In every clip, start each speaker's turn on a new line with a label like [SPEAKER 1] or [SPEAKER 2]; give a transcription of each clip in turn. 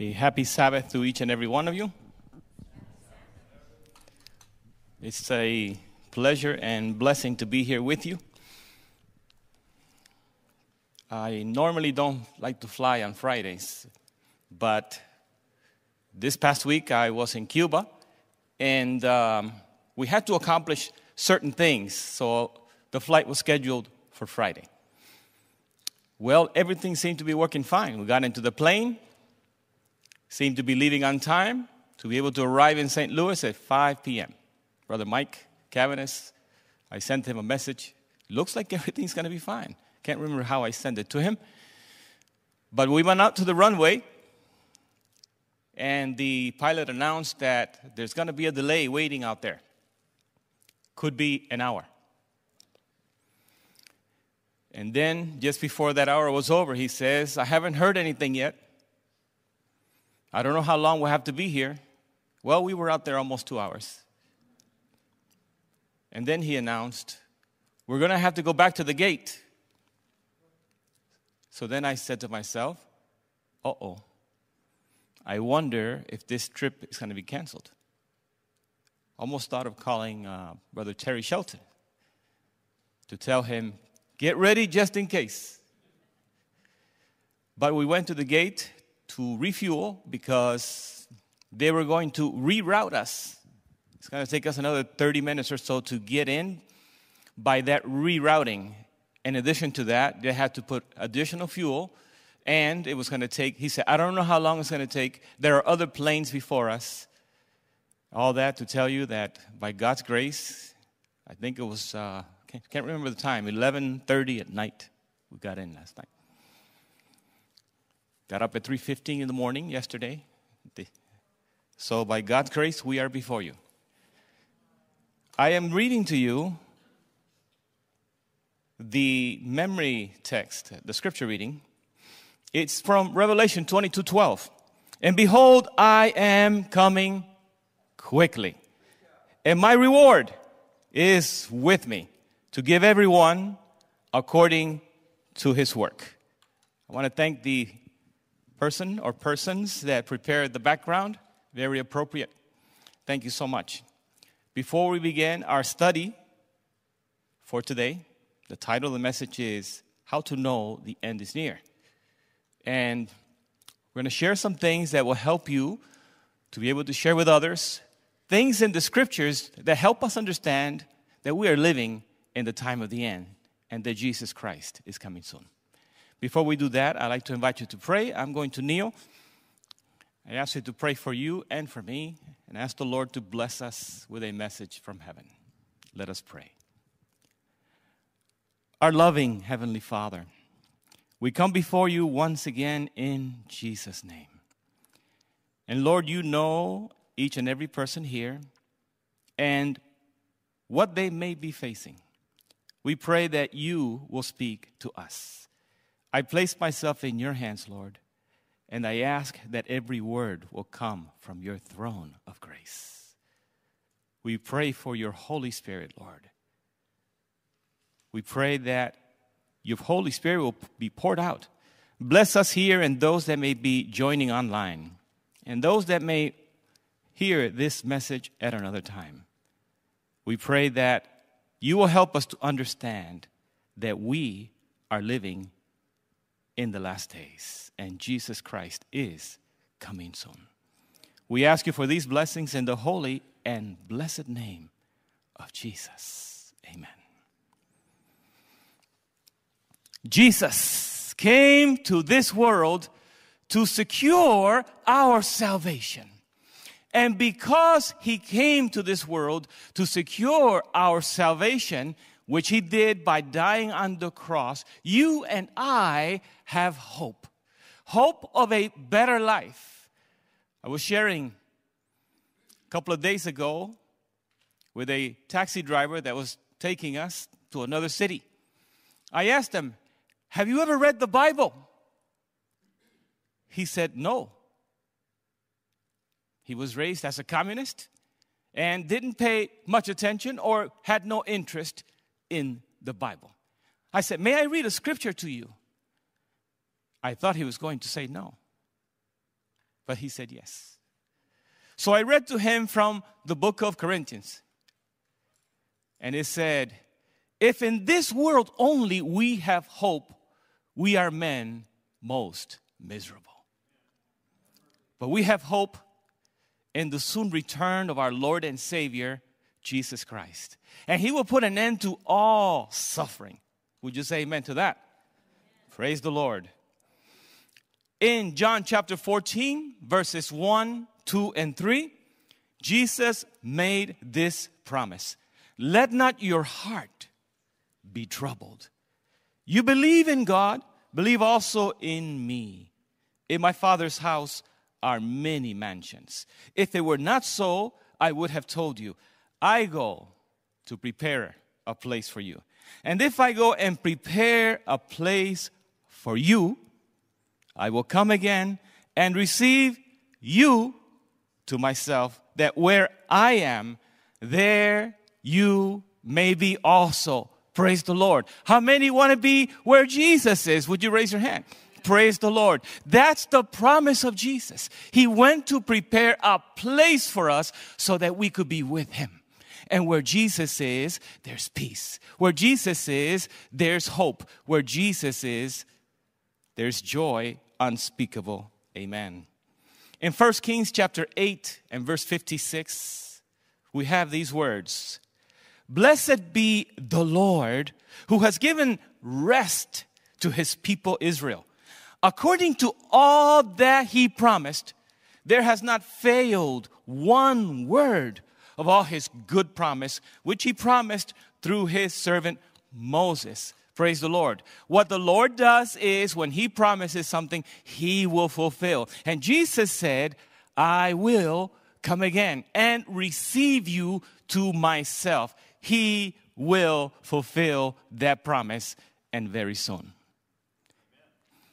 [SPEAKER 1] A happy Sabbath to each and every one of you. It's a pleasure and blessing to be here with you. I normally don't like to fly on Fridays, but this past week I was in Cuba and um, we had to accomplish certain things, so the flight was scheduled for Friday. Well, everything seemed to be working fine. We got into the plane, seemed to be leaving on time to be able to arrive in St. Louis at 5 p.m. Brother Mike Cavanis, I sent him a message. Looks like everything's going to be fine. Can't remember how I sent it to him. But we went out to the runway, and the pilot announced that there's going to be a delay waiting out there. Could be an hour. And then, just before that hour was over, he says, I haven't heard anything yet. I don't know how long we'll have to be here. Well, we were out there almost two hours. And then he announced, We're going to have to go back to the gate. So then I said to myself, Uh oh, I wonder if this trip is going to be canceled. Almost thought of calling uh, Brother Terry Shelton to tell him, Get ready just in case. But we went to the gate to refuel because they were going to reroute us. It's going to take us another 30 minutes or so to get in by that rerouting. In addition to that, they had to put additional fuel, and it was going to take, he said, I don't know how long it's going to take. There are other planes before us. All that to tell you that by God's grace, I think it was, uh, can't, can't remember the time, 11.30 at night we got in last night. Got up at 3.15 in the morning yesterday. So by God's grace, we are before you. I am reading to you the memory text, the scripture reading. It's from Revelation 22 12. And behold, I am coming quickly. And my reward is with me to give everyone according to his work. I want to thank the person or persons that prepared the background. Very appropriate. Thank you so much. Before we begin our study for today, the title of the message is How to Know the End is Near. And we're going to share some things that will help you to be able to share with others things in the scriptures that help us understand that we are living in the time of the end and that Jesus Christ is coming soon. Before we do that, I'd like to invite you to pray. I'm going to kneel. I ask you to pray for you and for me and ask the Lord to bless us with a message from heaven. Let us pray. Our loving Heavenly Father, we come before you once again in Jesus' name. And Lord, you know each and every person here and what they may be facing. We pray that you will speak to us. I place myself in your hands, Lord, and I ask that every word will come from your throne of grace. We pray for your Holy Spirit, Lord. We pray that your Holy Spirit will be poured out. Bless us here and those that may be joining online, and those that may hear this message at another time. We pray that you will help us to understand that we are living in the last days, and Jesus Christ is coming soon. We ask you for these blessings in the holy and blessed name of Jesus. Amen. Jesus came to this world to secure our salvation. And because he came to this world to secure our salvation, which he did by dying on the cross, you and I have hope. Hope of a better life. I was sharing a couple of days ago with a taxi driver that was taking us to another city. I asked him, Have you ever read the Bible? He said, No. He was raised as a communist and didn't pay much attention or had no interest in the Bible. I said, May I read a scripture to you? I thought he was going to say no. But he said yes. So I read to him from the book of Corinthians. And it said, If in this world only we have hope, we are men most miserable. But we have hope in the soon return of our Lord and Savior, Jesus Christ. And He will put an end to all suffering. Would you say amen to that? Praise the Lord. In John chapter 14, verses 1, 2, and 3, Jesus made this promise Let not your heart be troubled. You believe in God, believe also in me. In my Father's house are many mansions. If it were not so, I would have told you, I go to prepare a place for you. And if I go and prepare a place for you, I will come again and receive you to myself, that where I am, there you may be also. Praise the Lord. How many want to be where Jesus is? Would you raise your hand? Praise the Lord. That's the promise of Jesus. He went to prepare a place for us so that we could be with Him. And where Jesus is, there's peace. Where Jesus is, there's hope. Where Jesus is, there's joy unspeakable. Amen. In 1 Kings chapter 8 and verse 56, we have these words Blessed be the Lord who has given rest to his people Israel. According to all that he promised, there has not failed one word of all his good promise, which he promised through his servant Moses. Praise the Lord. What the Lord does is when He promises something, He will fulfill. And Jesus said, I will come again and receive you to myself. He will fulfill that promise and very soon.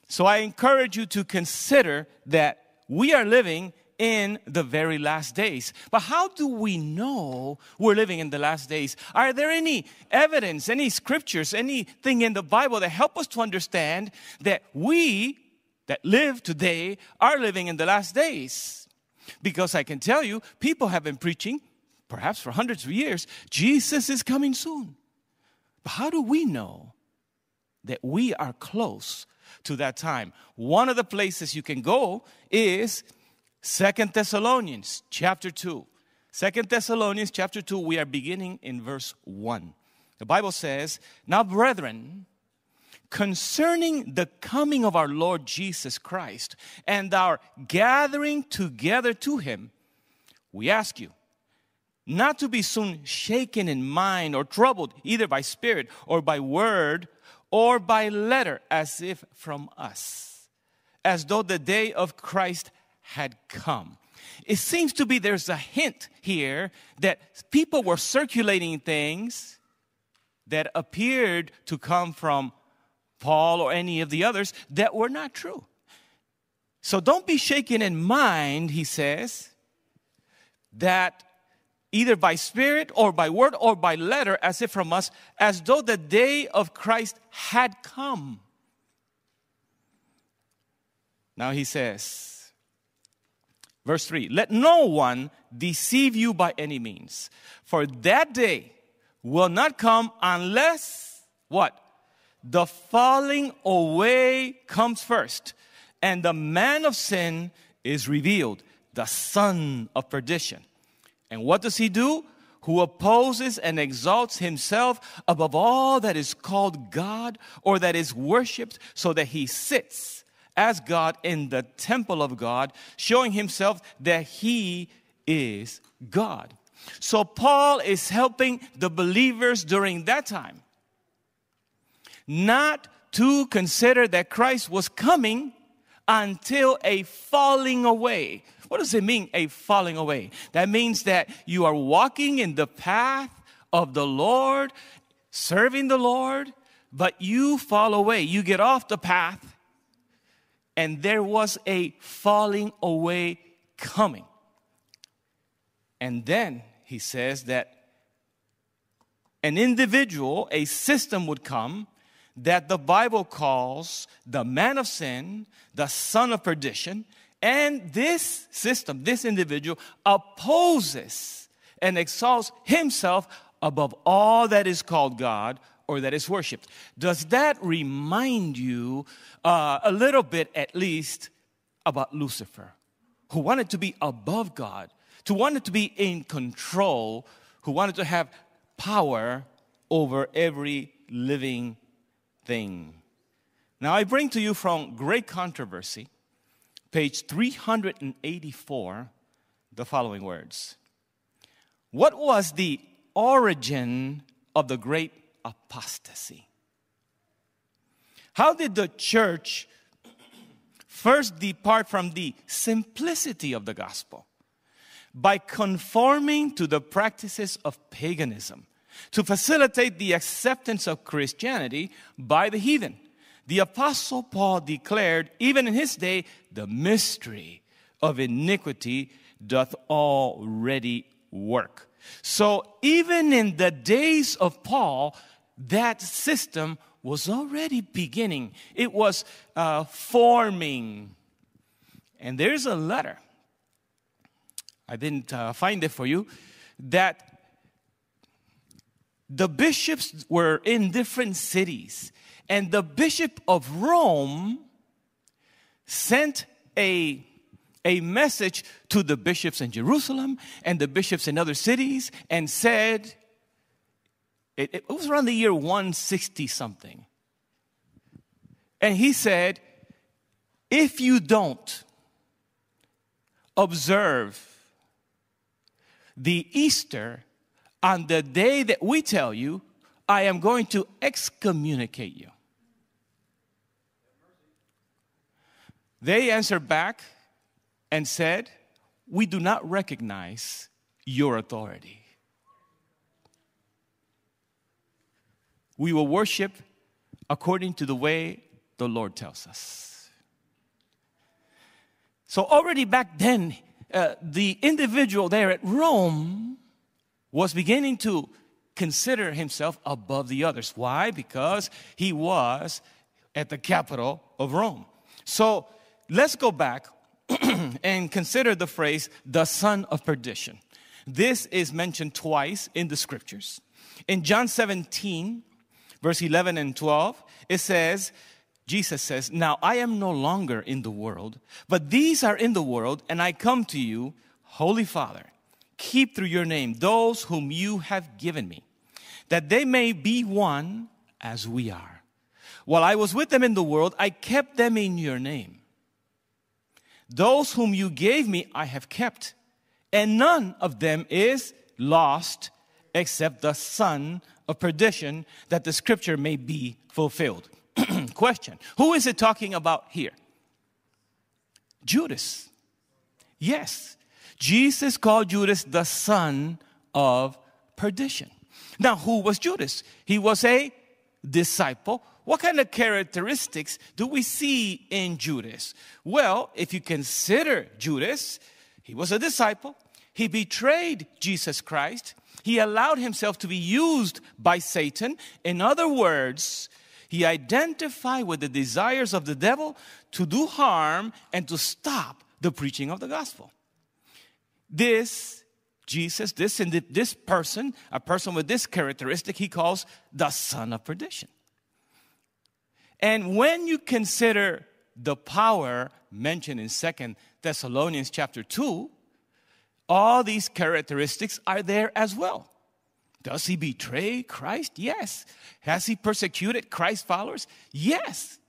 [SPEAKER 1] So I encourage you to consider that we are living in the very last days. But how do we know we're living in the last days? Are there any evidence, any scriptures, anything in the Bible that help us to understand that we that live today are living in the last days? Because I can tell you, people have been preaching, perhaps for hundreds of years, Jesus is coming soon. But how do we know that we are close to that time? One of the places you can go is Second Thessalonians chapter 2. Second Thessalonians chapter 2, we are beginning in verse 1. The Bible says, Now, brethren, concerning the coming of our Lord Jesus Christ and our gathering together to him, we ask you not to be soon shaken in mind or troubled, either by spirit or by word or by letter, as if from us, as though the day of Christ had come. It seems to be there's a hint here that people were circulating things that appeared to come from Paul or any of the others that were not true. So don't be shaken in mind, he says, that either by spirit or by word or by letter, as if from us, as though the day of Christ had come. Now he says, Verse 3 Let no one deceive you by any means, for that day will not come unless what? The falling away comes first, and the man of sin is revealed, the son of perdition. And what does he do? Who opposes and exalts himself above all that is called God or that is worshiped, so that he sits as God in the temple of God, showing himself that he is God. So Paul is helping the believers during that time not to consider that Christ was coming until a falling away. What does it mean, a falling away? That means that you are walking in the path of the Lord, serving the Lord, but you fall away. You get off the path and there was a falling away coming. And then he says that an individual, a system would come that the Bible calls the man of sin, the son of perdition, And this system, this individual, opposes and exalts himself above all that is called God or that is worshiped. Does that remind you uh, a little bit, at least, about Lucifer, who wanted to be above God, who wanted to be in control, who wanted to have power over every living thing? Now, I bring to you from Great Controversy, page 384, the following words What was the origin of the great apostasy? How did the church first depart from the simplicity of the gospel? By conforming to the practices of paganism to facilitate the acceptance of Christianity by the heathen. The Apostle Paul declared, even in his day, the mystery of iniquity doth already work. So, even in the days of Paul, that system was already beginning, it was uh, forming. And there's a letter, I didn't uh, find it for you, that the bishops were in different cities, and the bishop of Rome sent a a message to the bishops in Jerusalem and the bishops in other cities and said, it, it, was around the year 160 something. And he said, if you don't observe the Easter on the day that we tell you, I am going to excommunicate you. They answered back and said, We do not recognize your authority. We will worship according to the way the Lord tells us. So, already back then, uh, the individual there at Rome was beginning to consider himself above the others. Why? Because he was at the capital of Rome. So let's go back and consider the phrase the son of perdition. This is mentioned twice in the scriptures. In John 17, verse 11 and 12, it says, Jesus says, Now I am no longer in the world, but these are in the world, and I come to you, Holy Father keep through your name those whom you have given me, that they may be one as we are. While I was with them in the world, I kept them in your name. Those whom you gave me, I have kept, and none of them is lost except the son of perdition, that the scripture may be fulfilled. Question Who is it talking about here? Judas. Yes, Jesus called Judas the son of perdition. Now, who was Judas? He was a disciple. What kind of characteristics do we see in Judas? Well, if you consider Judas, he was a disciple. He betrayed Jesus Christ. He allowed himself to be used by Satan. In other words, he identified with the desires of the devil to do harm and to stop the preaching of the gospel. This Jesus, this, and this person, a person with this characteristic, he calls the son of perdition. And when you consider the power mentioned in Second Thessalonians chapter 2, all these characteristics are there as well. Does he betray Christ? Yes. Has he persecuted Christ's followers? Yes.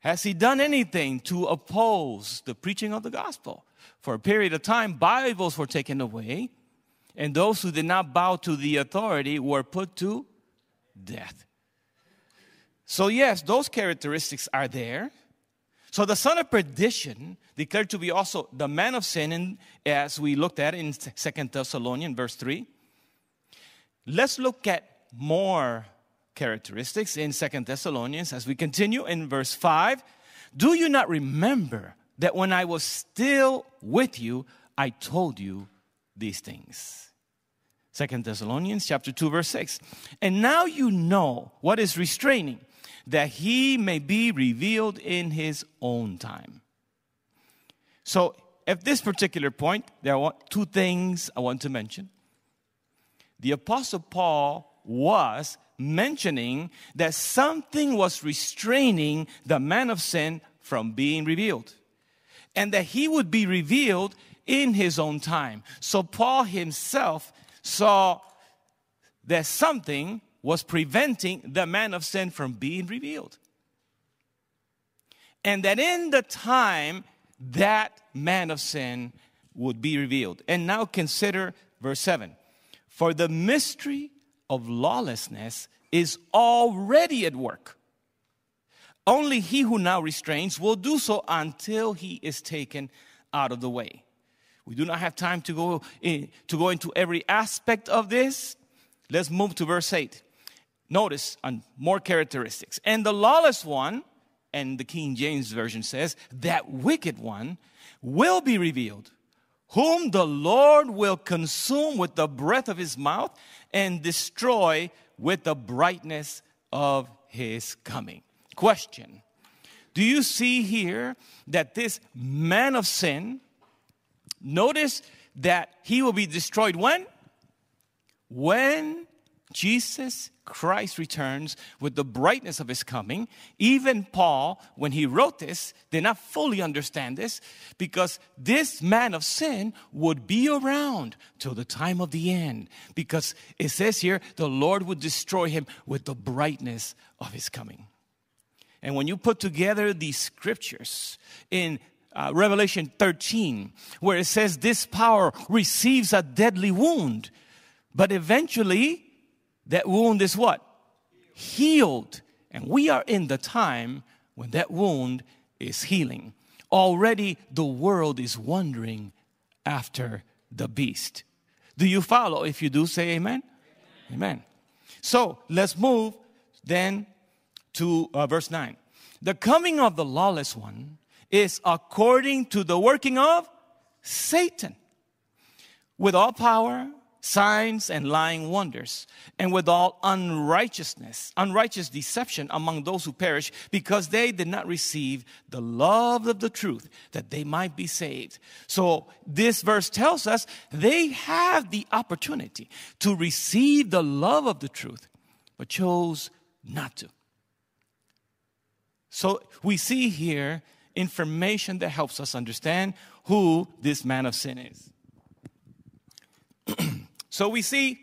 [SPEAKER 1] Has he done anything to oppose the preaching of the gospel? For a period of time, Bibles were taken away, and those who did not bow to the authority were put to death. So, yes, those characteristics are there. So, the son of perdition, declared to be also the man of sin, and as we looked at in Second Thessalonians, verse 3. Let's look at more characteristics in Second Thessalonians as we continue in verse 5. Do you not remember that when I was still with you, I told you these things. Second Thessalonians chapter 2 verse 6. And now you know what is restraining that he may be revealed in his own time. So, at this particular point, there are two things I want to mention. The Apostle Paul was mentioning that something was restraining the man of sin from being revealed, and that he would be revealed in his own time. So, Paul himself saw that something was preventing the man of sin from being revealed. And that in the time that man of sin would be revealed. And now consider verse 7 For the mystery of lawlessness is already at work. Only he who now restrains will do so until he is taken out of the way. We do not have time to go, in, to go into every aspect of this. Let's move to verse 8. Notice on more characteristics. And the lawless one, and the King James Version says, that wicked one will be revealed, whom the Lord will consume with the breath of his mouth and destroy with the brightness of his coming. Question Do you see here that this man of sin, notice that he will be destroyed when? When Jesus Christ returns with the brightness of his coming. Even Paul, when he wrote this, did not fully understand this because this man of sin would be around till the time of the end. Because it says here, the Lord would destroy him with the brightness of his coming. And when you put together these scriptures in uh, Revelation 13, where it says this power receives a deadly wound, but eventually that wound is what? Healed. And we are in the time when that wound is healing. Already the world is wondering after the beast. Do you follow? If you do, say amen. Amen. amen. So let's move then to uh, verse 9. The coming of the lawless one is according to the working of Satan with all power signs and lying wonders, and with all unrighteousness, unrighteous deception among those who perish, because they did not receive the love of the truth that they might be saved. So this verse tells us they have the opportunity to receive the love of the truth, but chose not to. So we see here information that helps us understand who this man of sin is. So we see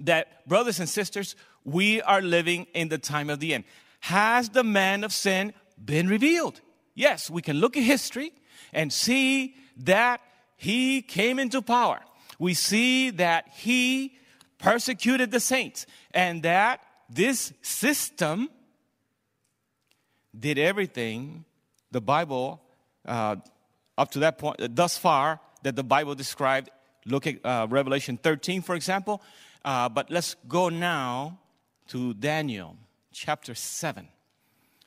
[SPEAKER 1] that, brothers and sisters, we are living in the time of the end. Has the man of sin been revealed? Yes, we can look at history and see that he came into power. We see that he persecuted the saints and that this system did everything the Bible, uh, up to that point, thus far, that the Bible described Look at uh, Revelation 13, for example. Uh, but let's go now to Daniel chapter 7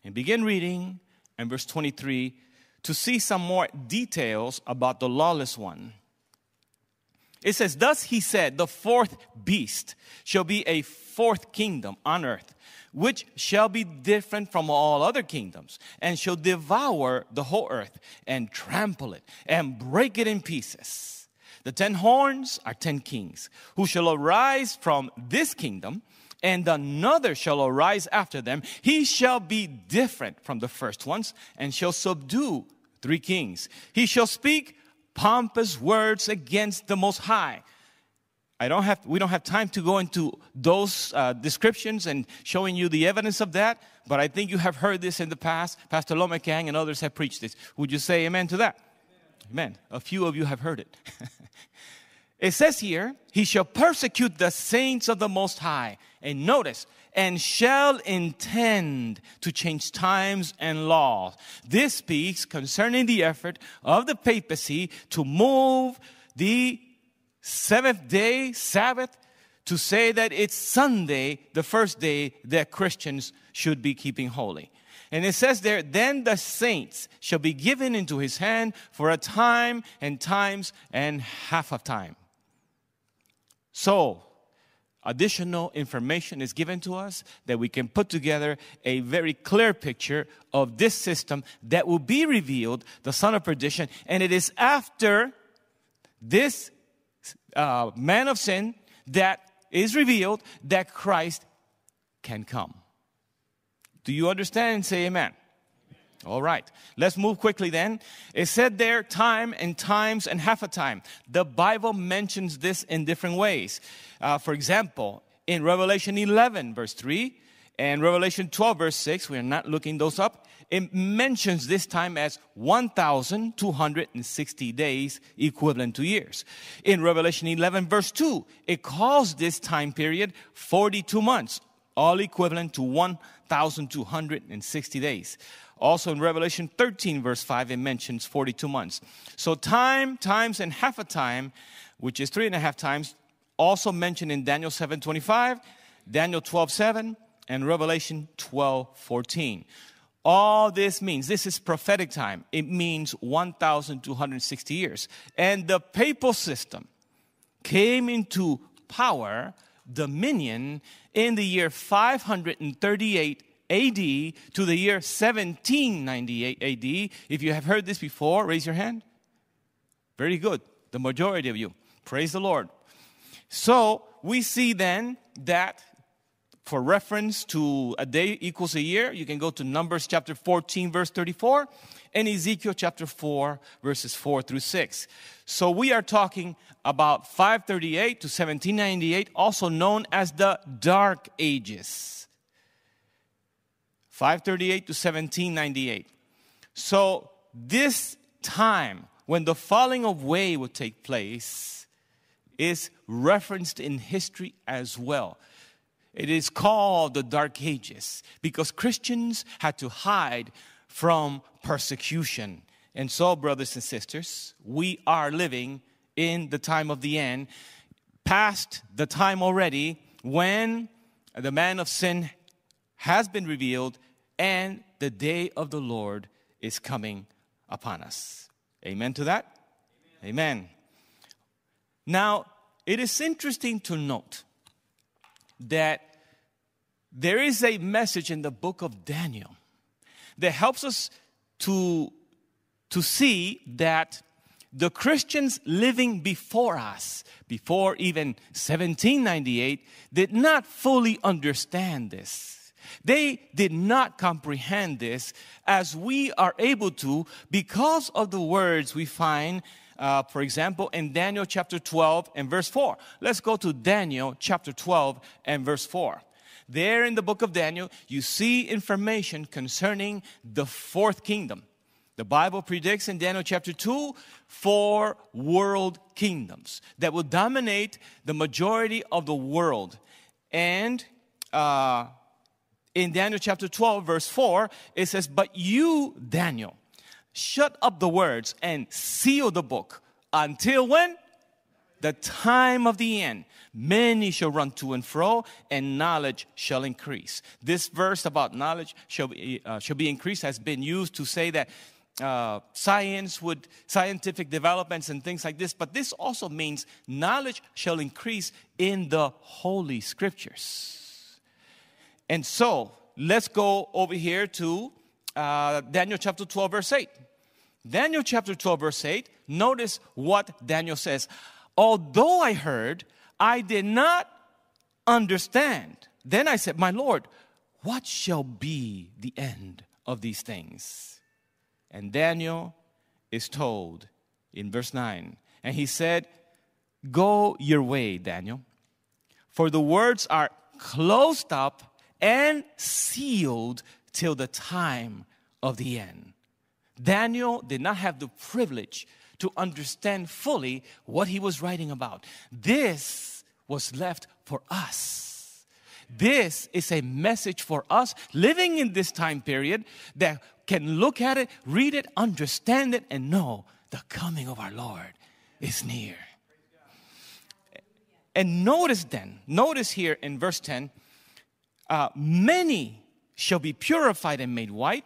[SPEAKER 1] and begin reading in verse 23 to see some more details about the lawless one. It says, Thus he said, the fourth beast shall be a fourth kingdom on earth, which shall be different from all other kingdoms, and shall devour the whole earth, and trample it, and break it in pieces. The ten horns are ten kings who shall arise from this kingdom, and another shall arise after them. He shall be different from the first ones and shall subdue three kings. He shall speak pompous words against the Most High. I don't have, we don't have time to go into those uh, descriptions and showing you the evidence of that, but I think you have heard this in the past. Pastor Lomekang and others have preached this. Would you say amen to that? Amen. A few of you have heard it. it says here, He shall persecute the saints of the Most High. And notice, and shall intend to change times and laws. This speaks concerning the effort of the papacy to move the seventh day Sabbath to say that it's Sunday, the first day that Christians should be keeping holy. And it says there, then the saints shall be given into his hand for a time and times and half of time. So, additional information is given to us that we can put together a very clear picture of this system that will be revealed, the son of perdition. And it is after this uh, man of sin that is revealed that Christ can come. Do you understand? Say amen. All right, let's move quickly then. It said there time and times and half a time. The Bible mentions this in different ways. Uh, for example, in Revelation 11, verse 3, and Revelation 12, verse 6, we are not looking those up. It mentions this time as 1,260 days, equivalent to years. In Revelation 11, verse 2, it calls this time period 42 months, all equivalent to 1,260 days. Also in Revelation 13, verse 5, it mentions 42 months. So time, times, and half a time, which is three and a half times, also mentioned in Daniel 7 25, Daniel 12 7, and Revelation 12 14. All this means, this is prophetic time. It means 1,260 years. And the papal system came into power, dominion, in the year 538 AD to the year 1798 AD. If you have heard this before, raise your hand. Very good. The majority of you. Praise the Lord. So we see then that for reference to a day equals a year, you can go to Numbers chapter 14, verse 34, and Ezekiel chapter 4, verses 4 through 6. So we are talking about 538 to 1798, also known as the Dark Ages. 538 to 1798. So, this time when the falling away would take place is referenced in history as well. It is called the Dark Ages because Christians had to hide from persecution. And so, brothers and sisters, we are living in the time of the end, past the time already when the man of sin has been revealed, and the day of the Lord is coming upon us. Amen to that? Amen. Amen. Now, it is interesting to note that there is a message in the book of Daniel that helps us to, to see that the Christians living before us, before even 1798, did not fully understand this. They did not comprehend this as we are able to because of the words we find, uh, for example, in Daniel chapter 12 and verse 4. Let's go to Daniel chapter 12 and verse 4. There in the book of Daniel, you see information concerning the fourth kingdom. The Bible predicts in Daniel chapter 2 four world kingdoms that will dominate the majority of the world. And uh, in Daniel chapter 12, verse 4, it says, But you, Daniel, shut up the words and seal the book until when? The time of the end. Many shall run to and fro, and knowledge shall increase. This verse about knowledge shall be, uh, shall be increased has been used to say that uh, science would scientific developments and things like this but this also means knowledge shall increase in the holy scriptures and so let's go over here to uh, daniel chapter 12 verse 8 daniel chapter 12 verse 8 notice what daniel says although i heard i did not understand then i said my lord what shall be the end of these things and Daniel is told in verse 9, and he said, Go your way, Daniel, for the words are closed up and sealed till the time of the end. Daniel did not have the privilege to understand fully what he was writing about. This was left for us. This is a message for us living in this time period that can look at it, read it, understand it, and know the coming of our Lord is near. And notice then, notice here in verse 10 uh, many shall be purified and made white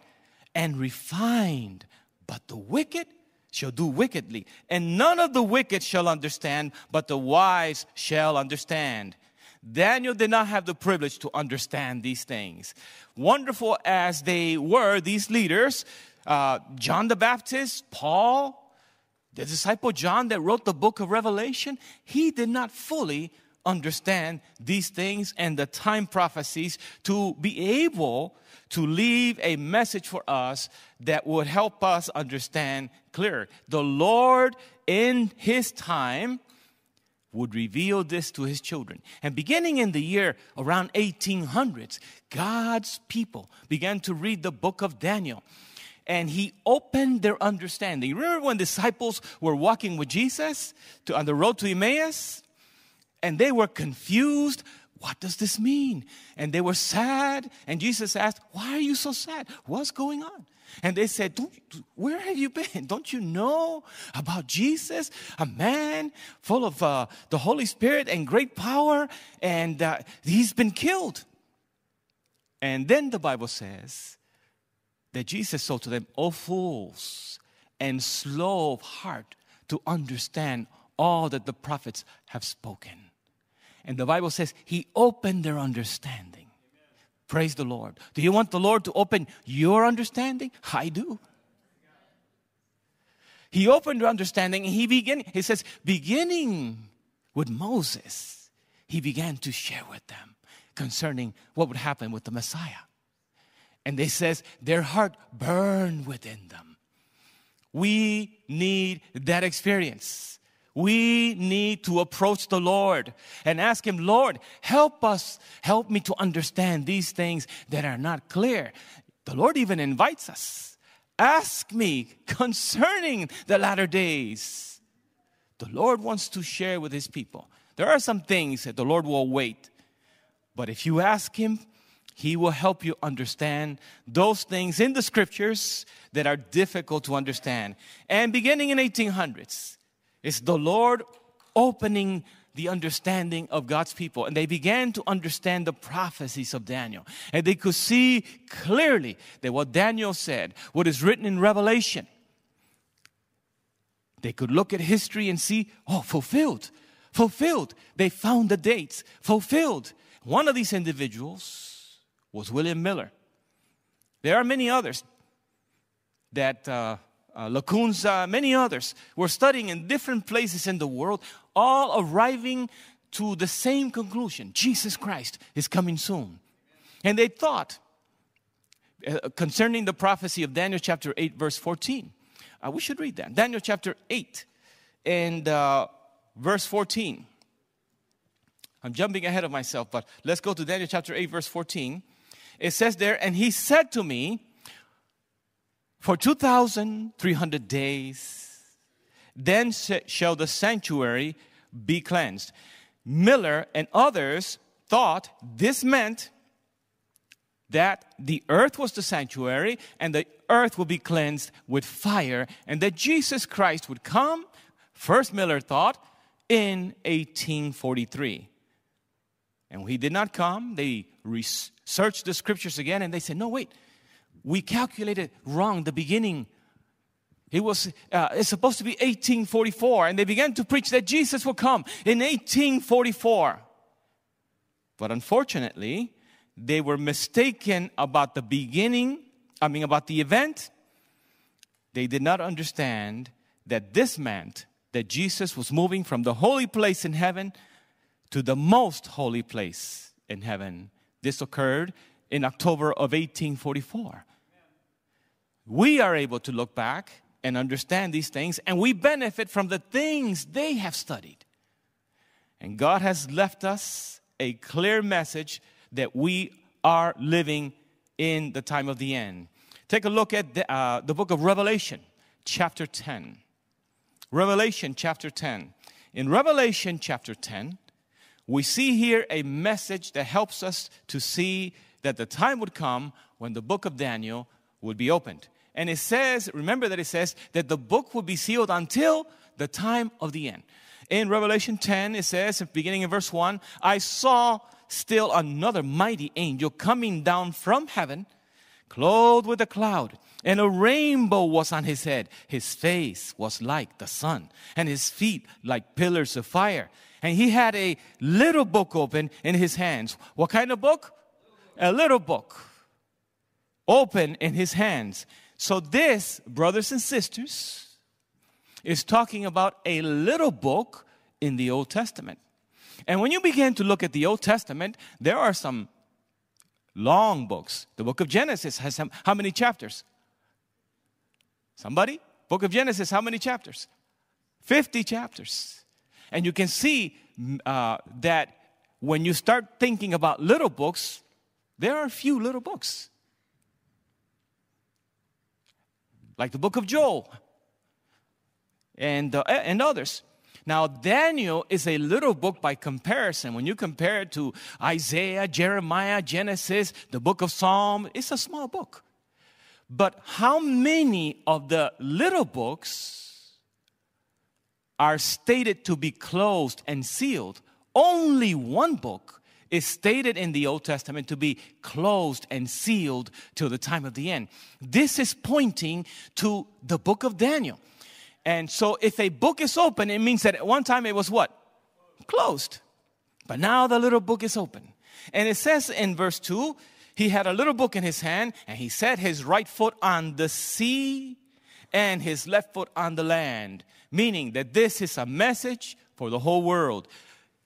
[SPEAKER 1] and refined, but the wicked shall do wickedly. And none of the wicked shall understand, but the wise shall understand. Daniel did not have the privilege to understand these things. Wonderful as they were, these leaders, uh, John the Baptist, Paul, the disciple John that wrote the book of Revelation, he did not fully understand these things and the time prophecies to be able to leave a message for us that would help us understand clearer. The Lord, in His time, would reveal this to his children. And beginning in the year around 1800s, God's people began to read the book of Daniel. And he opened their understanding. Remember when disciples were walking with Jesus to, on the road to Emmaus? And they were confused. What does this mean? And they were sad. And Jesus asked, Why are you so sad? What's going on? And they said, Where have you been? Don't you know about Jesus? A man full of uh, the Holy Spirit and great power, and uh, he's been killed. And then the Bible says that Jesus said to them, O fools, and slow of heart to understand all that the prophets have spoken. And the Bible says he opened their understanding. Praise the Lord. Do you want the Lord to open your understanding? I do. He opened their understanding he began, he says, beginning with Moses, he began to share with them concerning what would happen with the Messiah. And they says their heart burned within them. We need that experience. We need to approach the Lord and ask Him, Lord, help us, help me to understand these things that are not clear. The Lord even invites us. Ask me concerning the latter days. The Lord wants to share with His people. There are some things that the Lord will wait. But if you ask Him, He will help you understand those things in the scriptures that are difficult to understand. And beginning in 1800s, it's the Lord opening the understanding of God's people. And they began to understand the prophecies of Daniel. And they could see clearly that what Daniel said, what is written in Revelation, they could look at history and see, oh, fulfilled, fulfilled. They found the dates, fulfilled. One of these individuals was William Miller. There are many others that uh, uh, Lacunza, many others were studying in different places in the world, all arriving to the same conclusion Jesus Christ is coming soon. And they thought, uh, concerning the prophecy of Daniel chapter 8, verse 14, uh, we should read that. Daniel chapter 8 and uh, verse 14. I'm jumping ahead of myself, but let's go to Daniel chapter 8, verse 14. It says there, and he said to me, for 2,300 days, then shall the sanctuary be cleansed. Miller and others thought this meant that the earth was the sanctuary and the earth would be cleansed with fire and that Jesus Christ would come, first Miller thought, in 1843. And he did not come. They researched the scriptures again and they said, no, wait, we calculated wrong the beginning. It was uh, it's supposed to be 1844, and they began to preach that Jesus will come in 1844. But unfortunately, they were mistaken about the beginning, I mean, about the event. They did not understand that this meant that Jesus was moving from the holy place in heaven to the most holy place in heaven. This occurred in October of 1844 we are able to look back and understand these things, and we benefit from the things they have studied. And God has left us a clear message that we are living in the time of the end. Take a look at the, uh, the book of Revelation, chapter 10. Revelation, chapter 10. In Revelation, chapter 10, we see here a message that helps us to see that the time would come when the book of Daniel would be opened. And it says, remember that it says that the book will be sealed until the time of the end. In Revelation 10, it says, beginning in verse 1, I saw still another mighty angel coming down from heaven, clothed with a cloud, and a rainbow was on his head. His face was like the sun, and his feet like pillars of fire. And he had a little book open in his hands. What kind of book? A little book open in his hands. So, this, brothers and sisters, is talking about a little book in the Old Testament. And when you begin to look at the Old Testament, there are some long books. The book of Genesis has how many chapters? Somebody? Book of Genesis, how many chapters? 50 chapters. And you can see uh, that when you start thinking about little books, there are few little books. Like the book of Joel and, uh, and others. Now, Daniel is a little book by comparison. When you compare it to Isaiah, Jeremiah, Genesis, the book of Psalm, it's a small book. But how many of the little books are stated to be closed and sealed? Only one book is stated in the Old Testament to be closed and sealed till the time of the end. This is pointing to the book of Daniel. And so if a book is open, it means that at one time it was what? Closed. But now the little book is open. And it says in verse 2 he had a little book in his hand, and he set his right foot on the sea and his left foot on the land, meaning that this is a message for the whole world.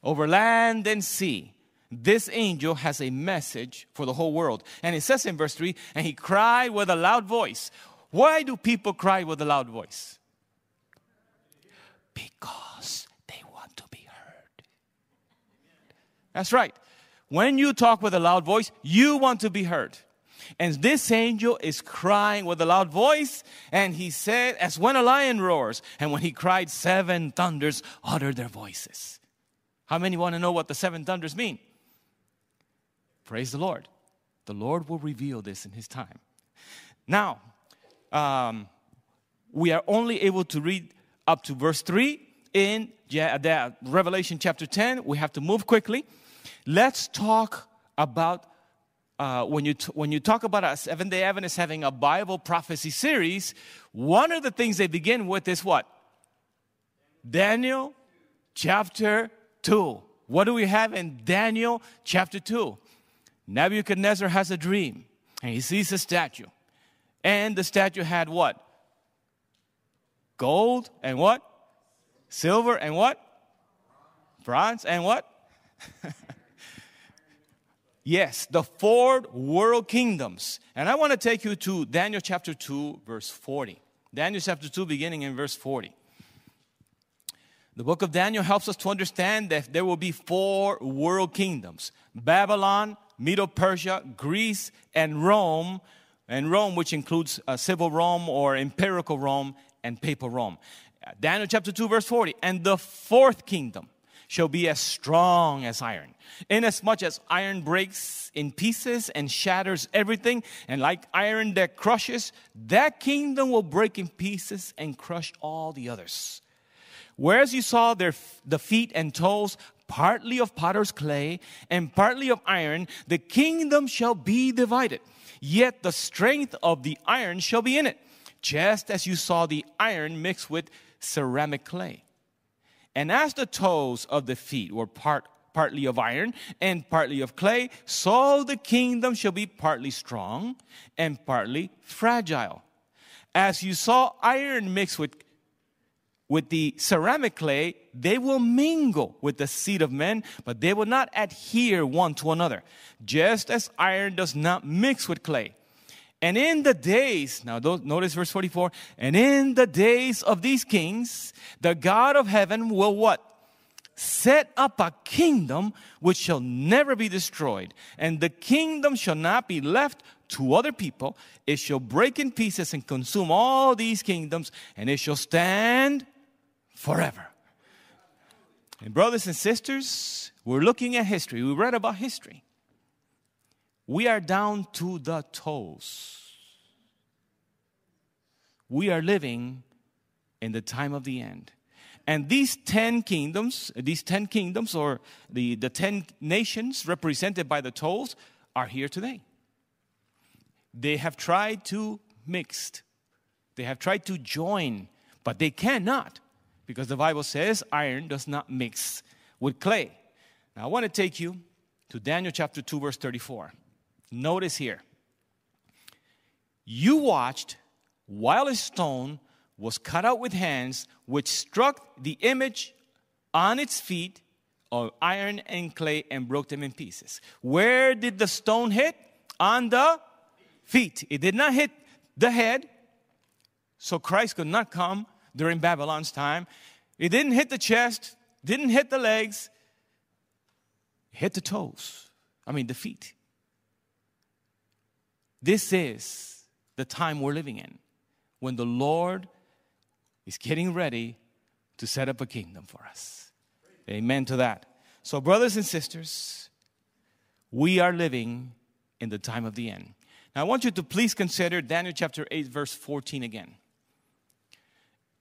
[SPEAKER 1] Over land and sea, this angel has a message for the whole world. And it says in verse 3 and he cried with a loud voice. Why do people cry with a loud voice? Because they want to be heard. That's right. When you talk with a loud voice, you want to be heard. And this angel is crying with a loud voice, and he said, as when a lion roars, and when he cried, seven thunders uttered their voices. How many want to know what the seven thunders mean? Praise the Lord. The Lord will reveal this in his time. Now, um, we are only able to read up to verse 3 in Revelation chapter 10. We have to move quickly. Let's talk about uh, when, you t- when you talk about us, Seventh day Adventist having a Bible prophecy series, one of the things they begin with is what? Daniel chapter 2. What do we have in Daniel chapter 2? Nebuchadnezzar has a dream and he sees a statue. And the statue had what? Gold and what? Silver and what? Bronze and what? yes, the four world kingdoms. And I want to take you to Daniel chapter 2, verse 40. Daniel chapter 2, beginning in verse 40. The book of Daniel helps us to understand that there will be four world kingdoms Babylon, Medo Persia, Greece, and Rome. And Rome, which includes uh, civil Rome or imperial Rome, and papal Rome. Daniel chapter 2, verse 40. And the fourth kingdom shall be as strong as iron, inasmuch as iron breaks in pieces and shatters everything, and like iron that crushes, that kingdom will break in pieces and crush all the others. Whereas you saw their, the feet and toes, partly of potter's clay and partly of iron, the kingdom shall be divided. Yet the strength of the iron shall be in it just as you saw the iron mixed with ceramic clay. And as the toes of the feet were part, partly of iron and partly of clay, so the kingdom shall be partly strong and partly fragile. As you saw iron mixed with, with the ceramic clay, they will mingle with the seed of men, but they will not adhere one to another, just as iron does not mix with clay. And in the days, now notice verse 44, and in the days of these kings, the God of heaven will what? Set up a kingdom which shall never be destroyed. And the kingdom shall not be left to other people. It shall break in pieces and consume all these kingdoms, and it shall stand forever. And brothers and sisters, we're looking at history. We read about history we are down to the toes. We are living in the time of the end. And these 10 kingdoms, these 10 kingdoms, or the, the 10 nations represented by the toes, are here today. They have tried to mix, they have tried to join, but they cannot because the Bible says iron does not mix with clay. Now, I want to take you to Daniel chapter 2, verse 34. Notice here. You watched while a stone was cut out with hands, which struck the image on its feet of iron and clay and broke them in pieces. Where did the stone hit? On the feet. It did not hit the head, so Christ could not come during Babylon's time. It didn't hit the chest, didn't hit the legs, hit the toes. I mean, the feet. This is the time we're living in when the Lord is getting ready to set up a kingdom for us. Amen to that. So, brothers and sisters, we are living in the time of the end. Now, I want you to please consider Daniel chapter 8, verse 14 again.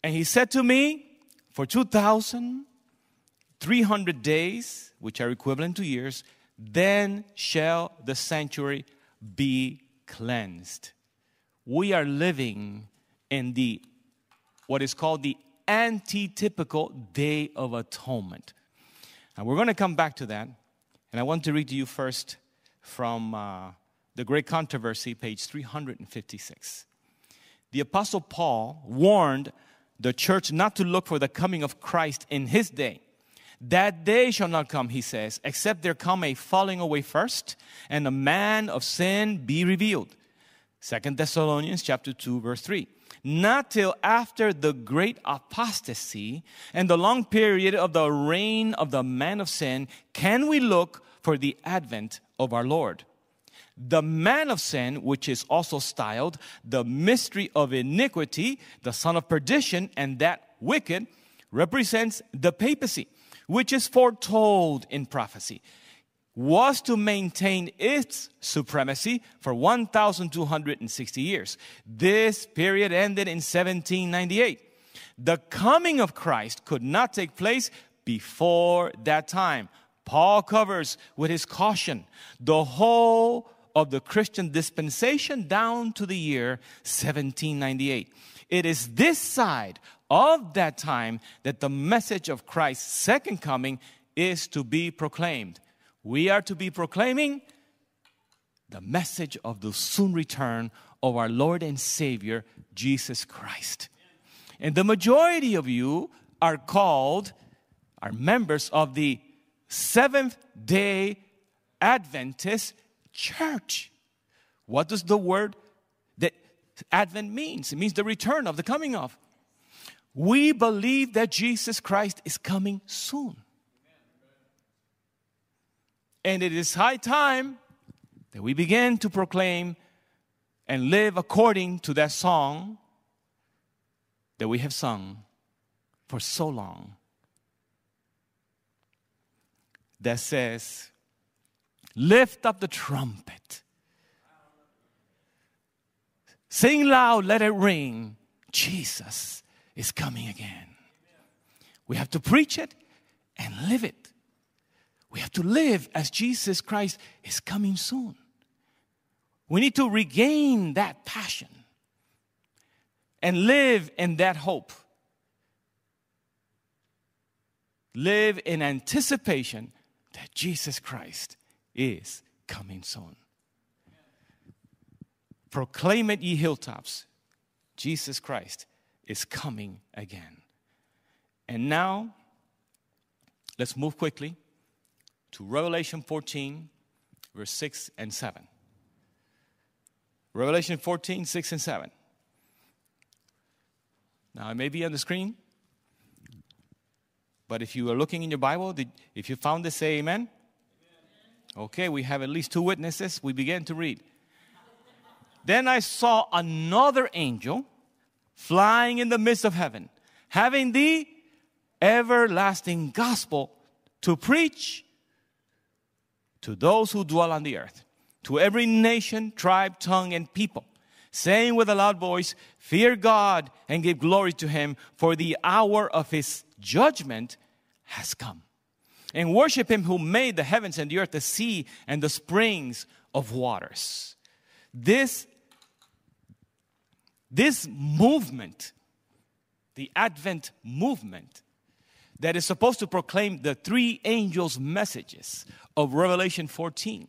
[SPEAKER 1] And he said to me, For 2,300 days, which are equivalent to years, then shall the sanctuary be cleansed. We are living in the what is called the antitypical day of atonement. And we're going to come back to that. And I want to read to you first from uh, the Great Controversy, page 356. The Apostle Paul warned the church not to look for the coming of Christ in his day. That day shall not come, he says, except there come a falling away first, and the man of sin be revealed. Second Thessalonians chapter 2, verse 3. Not till after the great apostasy and the long period of the reign of the man of sin can we look for the advent of our Lord the man of sin, which is also styled the mystery of iniquity, the son of perdition, and that wicked, represents the papacy, which is foretold in prophecy, was to maintain its supremacy for 1,260 years. This period ended in 1798. The coming of Christ could not take place before that time. Paul covers with his caution the whole of the Christian dispensation down to the year 1798. It is this side of that time that the message of Christ's second coming is to be proclaimed. We are to be proclaiming the message of the soon return of our Lord and Savior, Jesus Christ. And the majority of you are called, are members of the Seventh day Adventist church. What does the word that Advent means? It means the return of the coming of. We believe that Jesus Christ is coming soon. And it is high time that we begin to proclaim and live according to that song that we have sung for so long that says, Lift up the trumpet. Sing loud, let it ring. Jesus is coming again. We have to preach it and live it. We have to live as Jesus Christ is coming soon. We need to regain that passion and live in that hope. Live in anticipation that Jesus Christ is coming soon. Proclaim it, ye hilltops. Jesus Christ is coming again. And now, let's move quickly to Revelation 14, verse 6 and 7. Revelation 14, 6 and 7. Now, it may be on the screen, but if you are looking in your Bible, if you found this, say amen. Okay, we have at least two witnesses. We begin to read. Then I saw another angel flying in the midst of heaven, having the everlasting gospel to preach to those who dwell on the earth, to every nation, tribe, tongue, and people, saying with a loud voice, Fear God and give glory to him, for the hour of his judgment has come and worship him who made the heavens and the earth, the sea and the springs of waters. This this movement, the Advent movement, that is supposed to proclaim the three angels' messages of Revelation 14.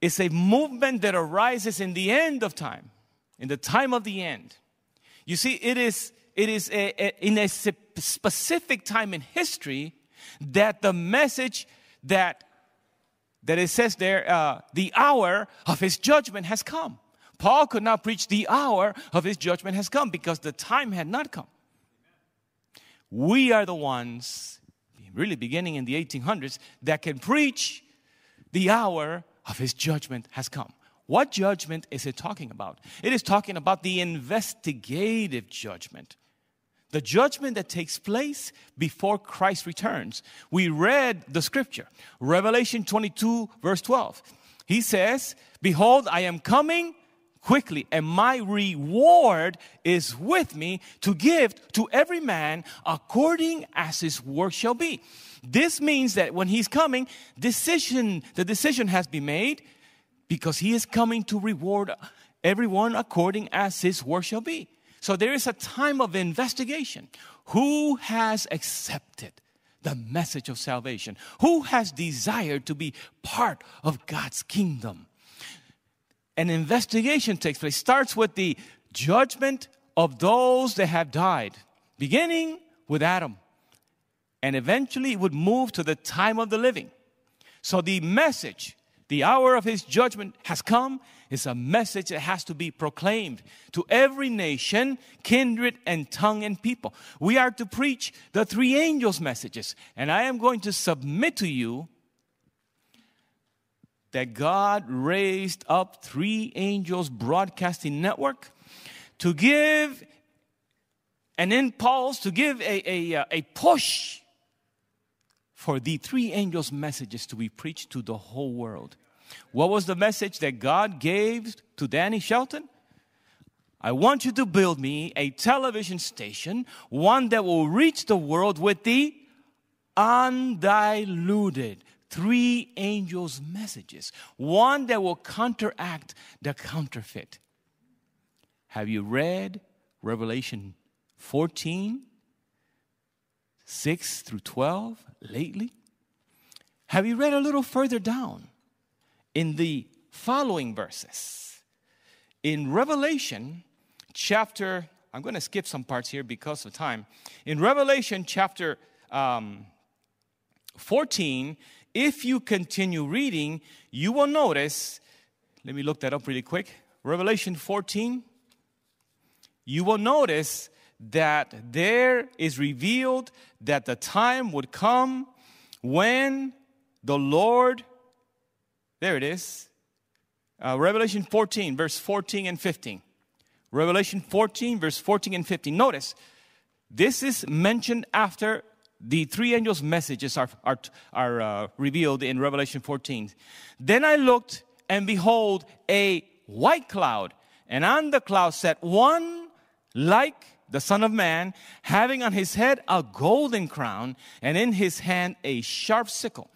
[SPEAKER 1] It's a movement that arises in the end of time, in the time of the end. You see, it is, it is a, a, in a specific time in history that the message that, that it says there, uh, the hour of his judgment has come. Paul could not preach the hour of his judgment has come because the time had not come. We are the ones, really beginning in the 1800s, that can preach the hour of his judgment has come. What judgment is it talking about? It is talking about the investigative judgment. The judgment that takes place before Christ returns. We read the scripture, Revelation 22, verse 12. He says, Behold, I am coming quickly, and my reward is with me to give to every man according as his work shall be. This means that when he's coming, decision, the decision has been made because he is coming to reward everyone according as his work shall be. So there is a time of investigation. Who has accepted the message of salvation? Who has desired to be part of God's kingdom? an investigation takes place. Starts with the judgment of those that have died, beginning with Adam. And eventually it would move to the time of the living. So the message, the hour of his judgment has come, is a message that has to be proclaimed to every nation, kindred, and tongue and people. We are to preach the three angels' messages. And I am going to submit to you that God raised up three angels broadcasting network to give an impulse, to give a, a, uh, a push for the three angels' messages to be preached to the whole world. What was the message that God gave to Danny Shelton? I want you to build me a television station, one that will reach the world with the undiluted three angels' messages, one that will counteract the counterfeit. Have you read Revelation 14, 6 through 12 lately? Have you read a little further down in the following verses? In Revelation chapter, I'm going to skip some parts here because of time. In Revelation chapter um, 14, if you continue reading, you will notice, let me look that up really quick. Revelation 14, you will notice that there is revealed that the time would come when the Lord, there it is, uh, Revelation 14, verse 14 and 15. Revelation 14, verse 14 and 15. Notice, this is mentioned after the three angels' messages are, are, are uh, revealed in Revelation 14. Then I looked, and behold, a white cloud, and on the cloud sat one like the Son of Man, having on his head a golden crown, and in his hand a sharp sickle.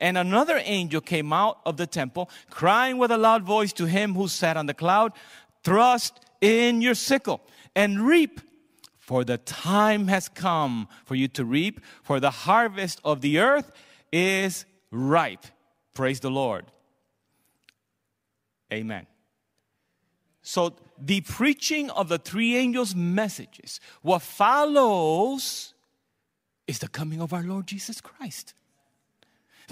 [SPEAKER 1] And another angel came out of the temple, crying with a loud voice to him who sat on the cloud, Thrust in your sickle and reap for the time has come for you to reap, for the harvest of the earth is ripe. Praise the Lord. Amen. So, the preaching of the three angels' messages, what follows is the coming of our Lord Jesus Christ.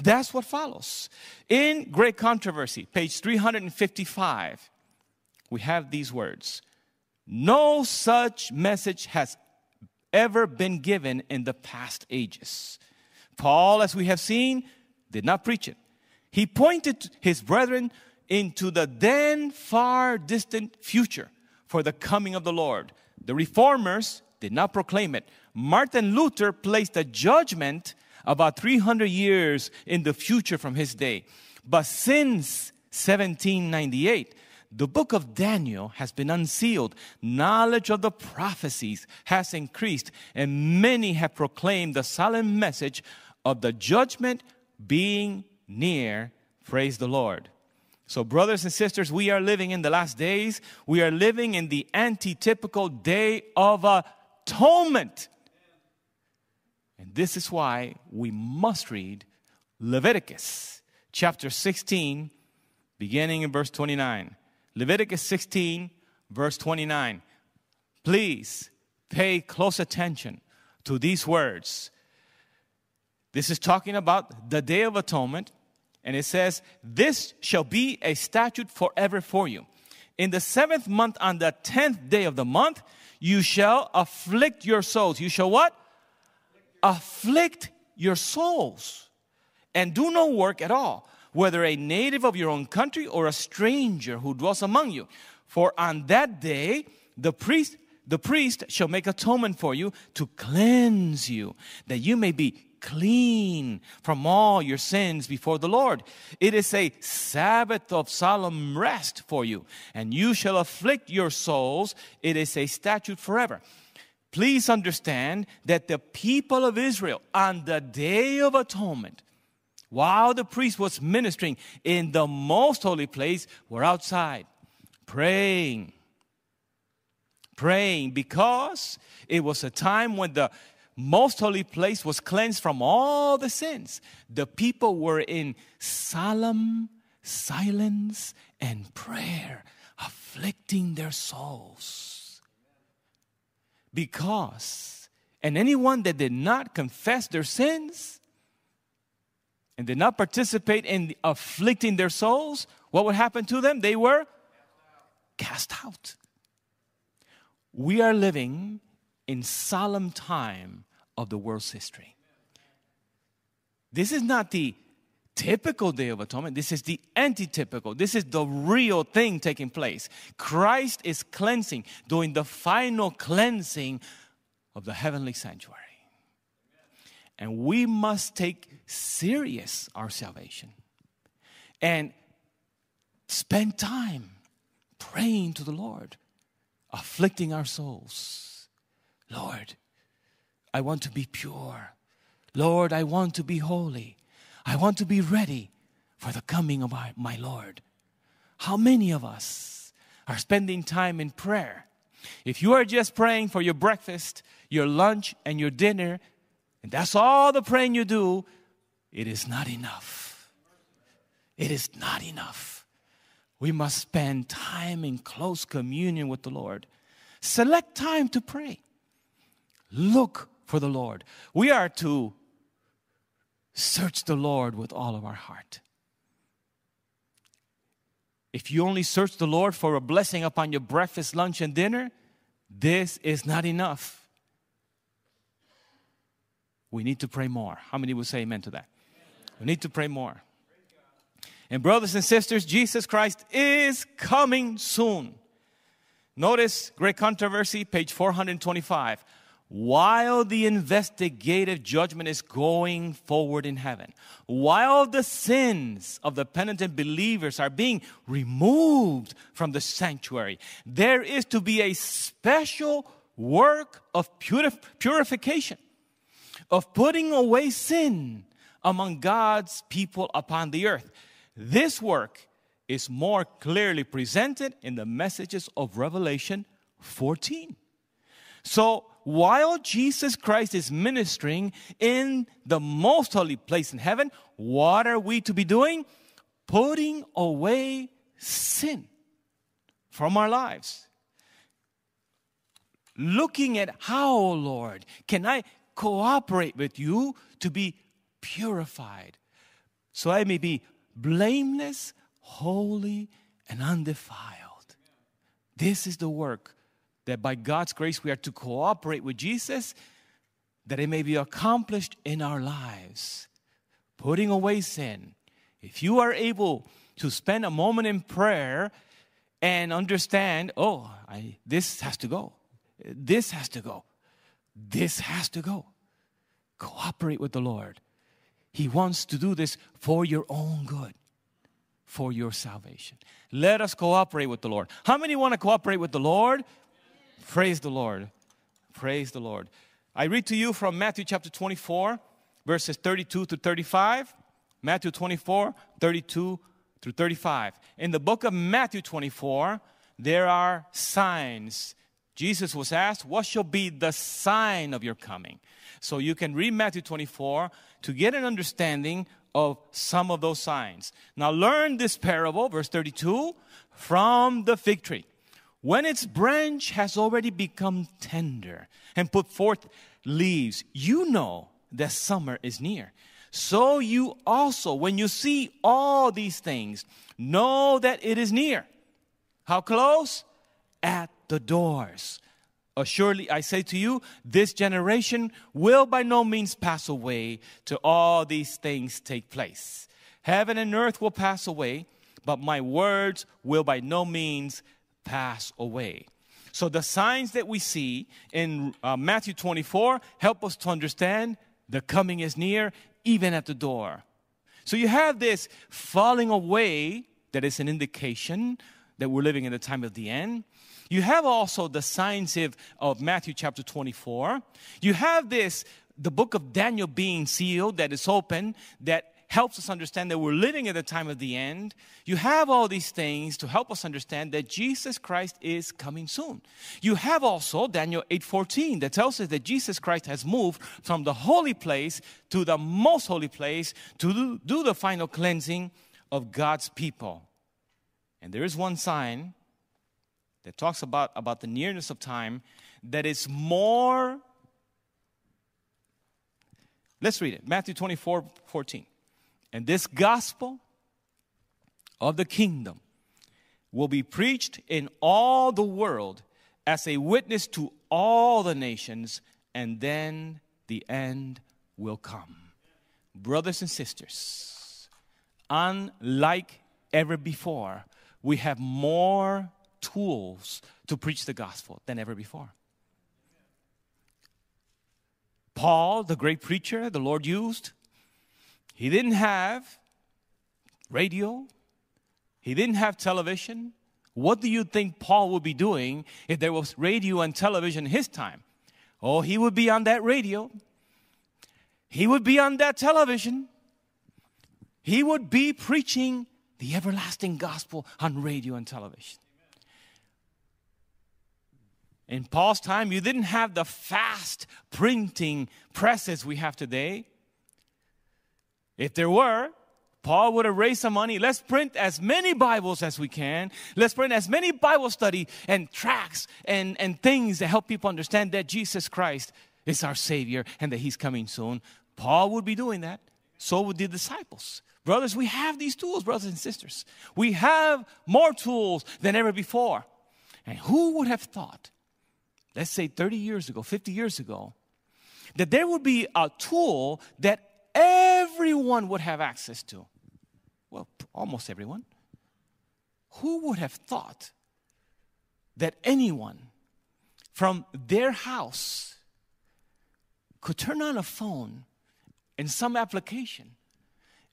[SPEAKER 1] That's what follows. In Great Controversy, page 355, we have these words no such message has ever been given in the past ages. Paul, as we have seen, did not preach it. He pointed his brethren into the then far distant future for the coming of the Lord. The reformers did not proclaim it. Martin Luther placed a judgment about 300 years in the future from his day. But since 1798, the book of Daniel has been unsealed. Knowledge of the prophecies has increased, and many have proclaimed the solemn message of the judgment being near. Praise the Lord. So, brothers and sisters, we are living in the last days. We are living in the antitypical day of atonement. And this is why we must read Leviticus chapter 16, beginning in verse 29. Leviticus 16, verse 29. Please pay close attention to these words. This is talking about the Day of Atonement and it says, This shall be a statute forever for you. In the seventh month, on the tenth day of the month, you shall afflict your souls. You shall what? Afflict your souls. And do no work at all, whether a native of your own country or a stranger who dwells among you. For on that day, the priest the priest shall make atonement for you to cleanse you, that you may be clean from all your sins before the Lord. It is a Sabbath of solemn rest for you, and you shall afflict your souls. It is a statute forever. Please understand that the people of Israel on the day of atonement, while the priest was ministering in the most holy place, were outside praying. Praying because it was a time when the most holy place was cleansed from all the sins. The people were in solemn silence and prayer, afflicting their souls. Because, and anyone that did not confess their sins and did not participate in afflicting their souls, what would happen to them? They were cast out. We are living in solemn time of the world's history. This is not the typical Day of Atonement. This is the antitypical. This is the real thing taking place. Christ is cleansing, doing the final cleansing of the heavenly sanctuary. And we must take serious our salvation and spend time praying to the Lord afflicting our souls. Lord, I want to be pure. Lord, I want to be holy. I want to be ready for the coming of my, Lord. How many of us are spending time in prayer? If you are just praying for your breakfast, your lunch, and your dinner, and that's all the praying you do, it is not enough. It is not enough. We must spend time in close communion with the Lord. Select time to pray. Look for the Lord. We are to search the Lord with all of our heart. If you only search the Lord for a blessing upon your breakfast, lunch, and dinner, this is not enough. We need to pray more. How many will say amen to that? We need to pray more. And, brothers and sisters, Jesus Christ is coming soon. Notice great controversy, page 425. While the investigative judgment is going forward in heaven, while the sins of the penitent believers are being removed from the sanctuary, there is to be a special work of purif- purification, of putting away sin among God's people upon the earth. This work is more clearly presented in the messages of Revelation 14. So, while Jesus Christ is ministering in the most holy place in heaven, what are we to be doing? Putting away sin from our lives. Looking at how, Lord, can I cooperate with you to be purified so I may be blameless, holy, and undefiled. This is the work that by God's grace we are to cooperate with Jesus that it may be accomplished in our lives. Putting away sin. If you are able to spend a moment in prayer and understand, oh, I, this has to go, this has to go, this has to go. Cooperate with the Lord he wants to do this for your own good, for your salvation. Let us cooperate with the Lord. How many want to cooperate with the Lord? Praise the Lord. Praise the Lord. I read to you from Matthew chapter 24, verses 32 to 35. Matthew 24, 32 through 35. In the book of Matthew 24, there are signs. Jesus was asked, What shall be the sign of your coming? So you can read Matthew 24 to get an understanding of some of those signs. Now, learn this parable, verse 32, from the fig tree. When its branch has already become tender and put forth leaves, you know that summer is near. So you also, when you see all these things, know that it is near. How close? At the doors. Assuredly, I say to you, this generation will by no means pass away till all these things take place. Heaven and earth will pass away, but my words will by no means pass away. So the signs that we see in uh, Matthew 24 help us to understand the coming is near, even at the door. So you have this falling away that is an indication that we're living in the time of the end. You have also the signs of, of Matthew chapter 24. You have this, the book of Daniel being sealed that is open, that helps us understand that we're living at the time of the end. You have all these things to help us understand that Jesus Christ is coming soon. You have also Daniel 8:14 that tells us that Jesus Christ has moved from the holy place to the most holy place to do the final cleansing of God's people. And there is one sign that talks about, about the nearness of time that is more. Let's read it Matthew 24 14. And this gospel of the kingdom will be preached in all the world as a witness to all the nations, and then the end will come. Brothers and sisters, unlike ever before, we have more tools to preach the gospel than ever before. Paul, the great preacher the Lord used, he didn't have radio, he didn't have television. What do you think Paul would be doing if there was radio and television his time? Oh, he would be on that radio. He would be on that television. He would be preaching the everlasting gospel on radio and television. In Paul's time, you didn't have the fast printing presses we have today. If there were, Paul would have raised some money. Let's print as many Bibles as we can. Let's print as many Bible study and tracts and, and things that help people understand that Jesus Christ is our Savior and that He's coming soon. Paul would be doing that. So would the disciples. Brothers, we have these tools, brothers and sisters. We have more tools than ever before. And who would have thought let's say 30 years ago, 50 years ago, that there would be a tool that everyone would have access to. Well, almost everyone. Who would have thought that anyone from their house could turn on a phone and some application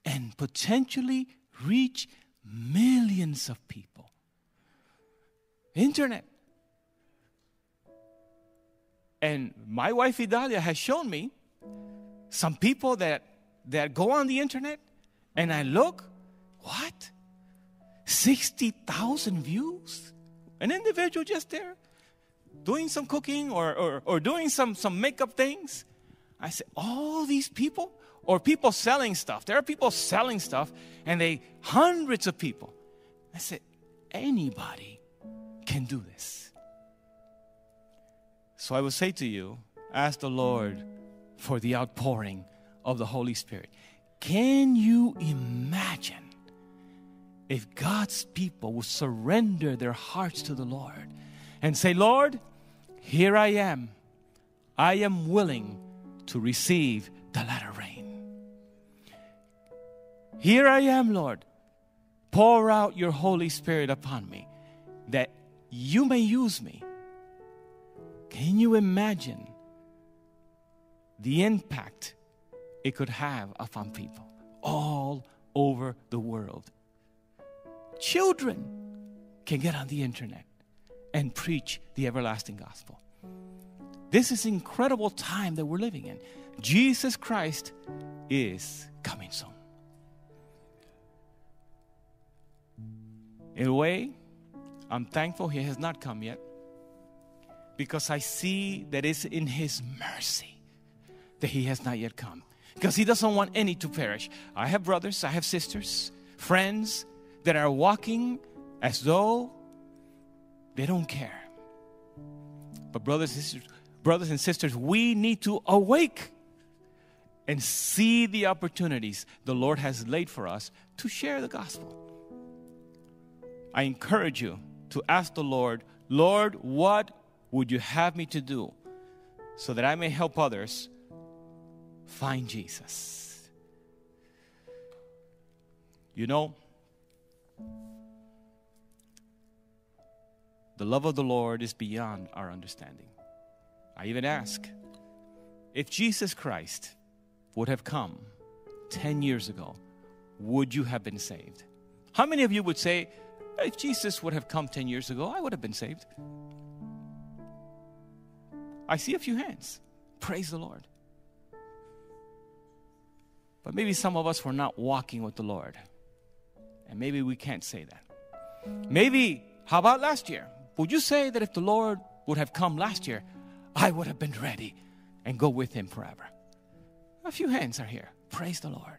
[SPEAKER 1] and potentially reach millions of people? Internet. And my wife Idalia has shown me some people that, that go on the internet and I look, what? 60,000 views? An individual just there doing some cooking or, or, or doing some, some makeup things. I said, all these people, or people selling stuff. There are people selling stuff and they, hundreds of people. I said, anybody can do this. So I will say to you, ask the Lord for the outpouring of the Holy Spirit. Can you imagine if God's people will surrender their hearts to the Lord and say, Lord, here I am. I am willing to receive the latter rain. Here I am, Lord. Pour out your Holy Spirit upon me that you may use me can you imagine the impact it could have upon people all over the world? Children can get on the internet and preach the everlasting gospel. This is incredible time that we're living in. Jesus Christ is coming soon. In a way, I'm thankful He has not come yet because I see that it's in His mercy that He has not yet come. Because He doesn't want any to perish. I have brothers, I have sisters, friends that are walking as though they don't care. But, brothers and sisters, brothers and sisters, we need to awake and see the opportunities the Lord has laid for us to share the gospel. I encourage you to ask the Lord, Lord, what would you have me to do so that I may help others find Jesus? You know, the love of the Lord is beyond our understanding. I even ask if Jesus Christ would have come 10 years ago, would you have been saved? How many of you would say, if Jesus would have come 10 years ago, I would have been saved? I see a few hands. Praise the Lord. But maybe some of us were not walking with the Lord. And maybe we can't say that. Maybe, how about last year? Would you say that if the Lord would have come last year, I would have been ready and go with Him forever? A few hands are here. Praise the Lord.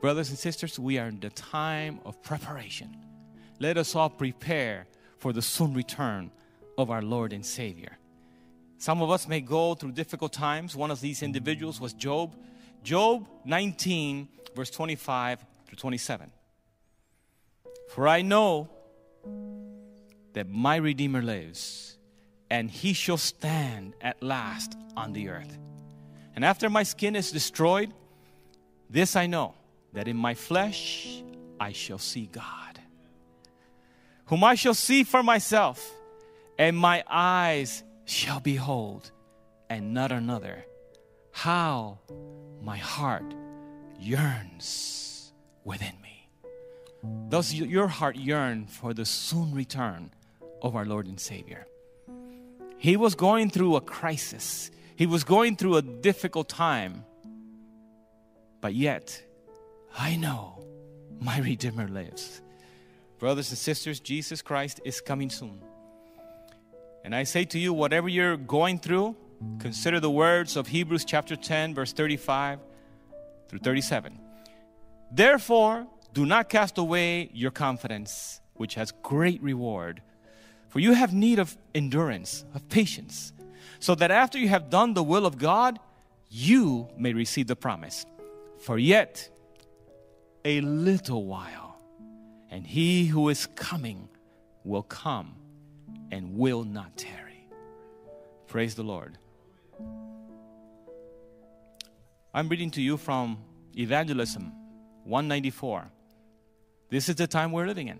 [SPEAKER 1] Brothers and sisters, we are in the time of preparation. Let us all prepare for the soon return of our Lord and Savior. Some of us may go through difficult times. One of these individuals was Job. Job 19, verse 25 through 27. For I know that my Redeemer lives, and he shall stand at last on the earth. And after my skin is destroyed, this I know that in my flesh I shall see God, whom I shall see for myself, and my eyes shall behold, and not another. How my heart yearns within me. Does your heart yearn for the soon return of our Lord and Savior? He was going through a crisis he was going through a difficult time. But yet, I know my Redeemer lives. Brothers and sisters, Jesus Christ is coming soon. And I say to you, whatever you're going through, consider the words of Hebrews chapter 10, verse 35 through 37. Therefore, do not cast away your confidence, which has great reward. For you have need of endurance, of patience so that after you have done the will of God, you may receive the promise. For yet a little while, and he who is coming will come and will not tarry. Praise the Lord. I'm reading to you from Evangelism 194. This is the time we're living in.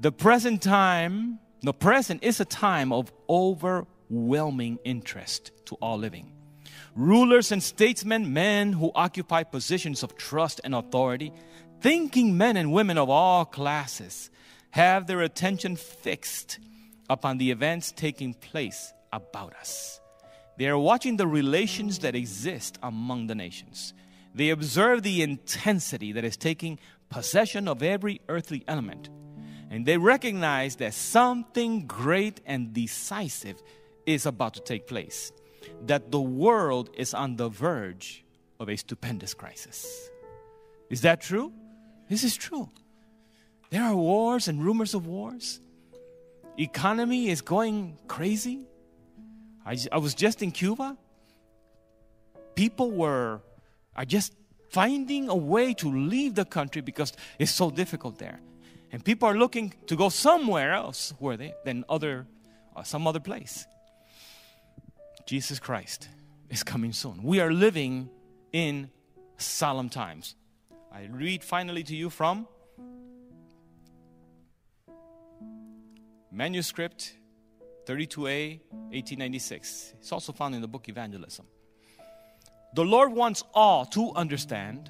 [SPEAKER 1] The present time, the present is a time of overwhelming interest to all living. Rulers and statesmen, men who occupy positions of trust and authority, thinking men and women of all classes, have their attention fixed upon the events taking place about us. They are watching the relations that exist among the nations. They observe the intensity that is taking possession of every earthly element. And they recognize that something great and decisive is about to take place, that the world is on the verge of a stupendous crisis. Is that true? This is true. There are wars and rumors of wars. Economy is going crazy. I, I was just in Cuba. People were are just finding a way to leave the country because it's so difficult there. And people are looking to go somewhere else where they than other uh, some other place. Jesus Christ is coming soon. We are living in solemn times. I read finally to you from manuscript 32a 1896 it's also found in the book evangelism. The lord wants all to understand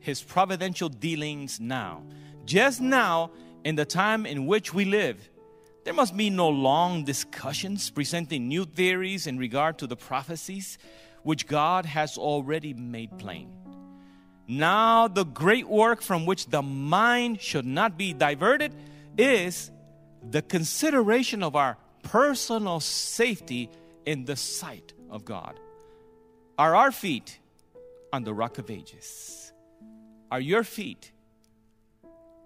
[SPEAKER 1] his providential dealings now. Just now in the time in which we live there must be no long discussions presenting new theories in regard to the prophecies which God has already made plain. Now, the great work from which the mind should not be diverted is the consideration of our personal safety in the sight of God. Are our feet on the rock of ages? Are your feet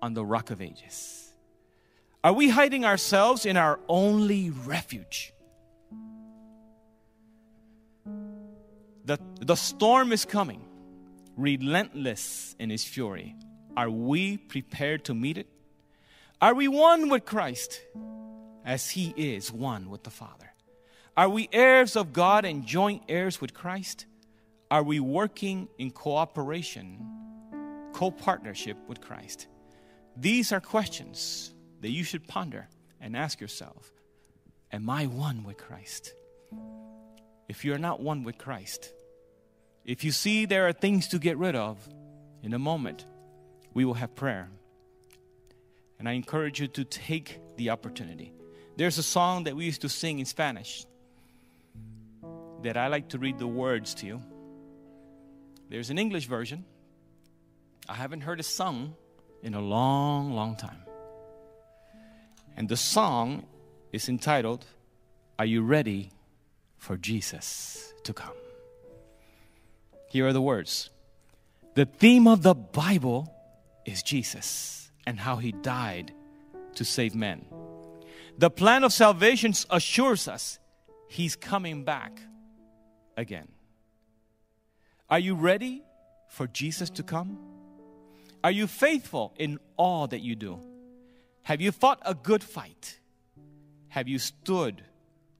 [SPEAKER 1] on the rock of ages? Are we hiding ourselves in our only refuge? The, the storm is coming, relentless in its fury. Are we prepared to meet it? Are we one with Christ as He is one with the Father? Are we heirs of God and joint heirs with Christ? Are we working in cooperation, co partnership with Christ? These are questions that you should ponder and ask yourself Am I one with Christ? If you're not one with Christ, if you see there are things to get rid of, in a moment, we will have prayer. And I encourage you to take the opportunity. There's a song that we used to sing in Spanish that I like to read the words to you. There's an English version. I haven't heard it sung in a long, long time. And the song is entitled, Are You Ready for Jesus to Come? Here are the words. The theme of the Bible is Jesus and how he died to save men. The plan of salvation assures us he's coming back again. Are you ready for Jesus to come? Are you faithful in all that you do? Have you fought a good fight? Have you stood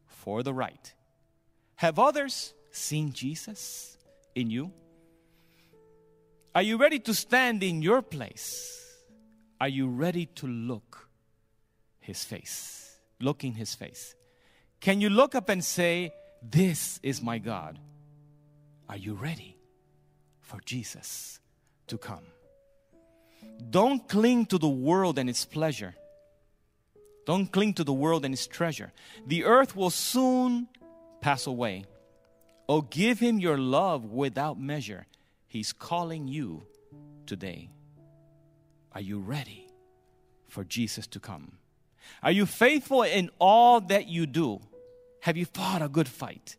[SPEAKER 1] for the right? Have others seen Jesus in you? Are you ready to stand in your place? Are you ready to look his face? Look in his face. Can you look up and say, This is my God? Are you ready for Jesus to come? Don't cling to the world and its pleasure. Don't cling to the world and its treasure. The earth will soon pass away. Oh, give him your love without measure. He's calling you today. Are you ready for Jesus to come? Are you faithful in all that you do? Have you fought a good fight?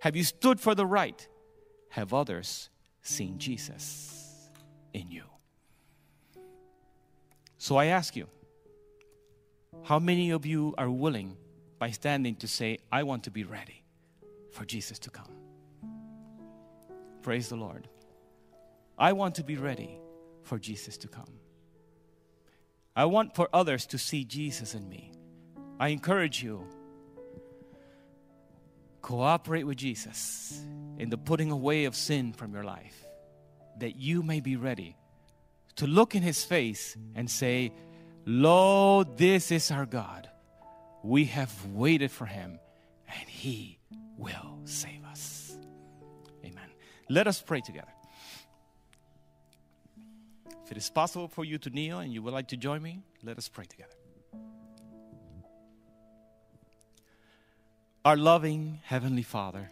[SPEAKER 1] Have you stood for the right? Have others seen Jesus in you? So I ask you, how many of you are willing by standing to say, I want to be ready for Jesus to come? Praise the Lord. I want to be ready for Jesus to come. I want for others to see Jesus in me. I encourage you cooperate with Jesus in the putting away of sin from your life that you may be ready to look in his face and say, Lo, this is our God. We have waited for him and he will save us. Amen. Let us pray together. If it is possible for you to kneel and you would like to join me, let us pray together. Our loving Heavenly Father,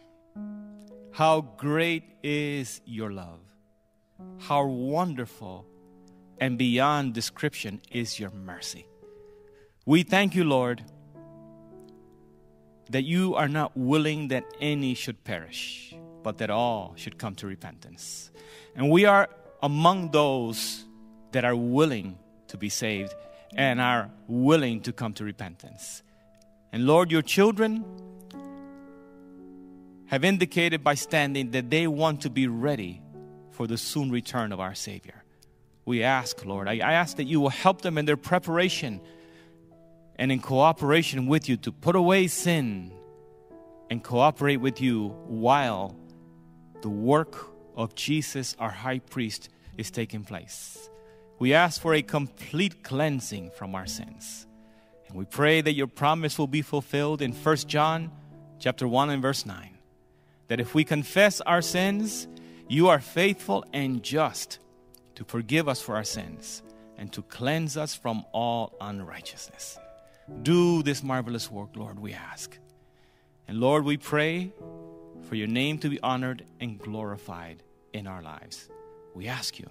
[SPEAKER 1] how great is your love! How wonderful and beyond description is your mercy. We thank you, Lord, that you are not willing that any should perish, but that all should come to repentance. And we are among those that are willing to be saved and are willing to come to repentance. And Lord, your children have indicated by standing that they want to be ready for the soon return of our Savior. We ask, Lord, I, ask that you will help them in their preparation and in cooperation with you to put away sin and cooperate with you while the work of Jesus, our high priest, is taking place. We ask for a complete cleansing from our sins. And we pray that your promise will be fulfilled in 1 John chapter 1 and verse 9. That if we confess our sins, you are faithful and just to forgive us for our sins and to cleanse us from all unrighteousness. Do this marvelous work, Lord, we ask. And Lord, we pray for your name to be honored and glorified in our lives. We ask you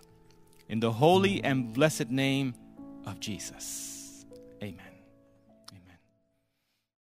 [SPEAKER 1] in the holy and blessed name of Jesus. Amen.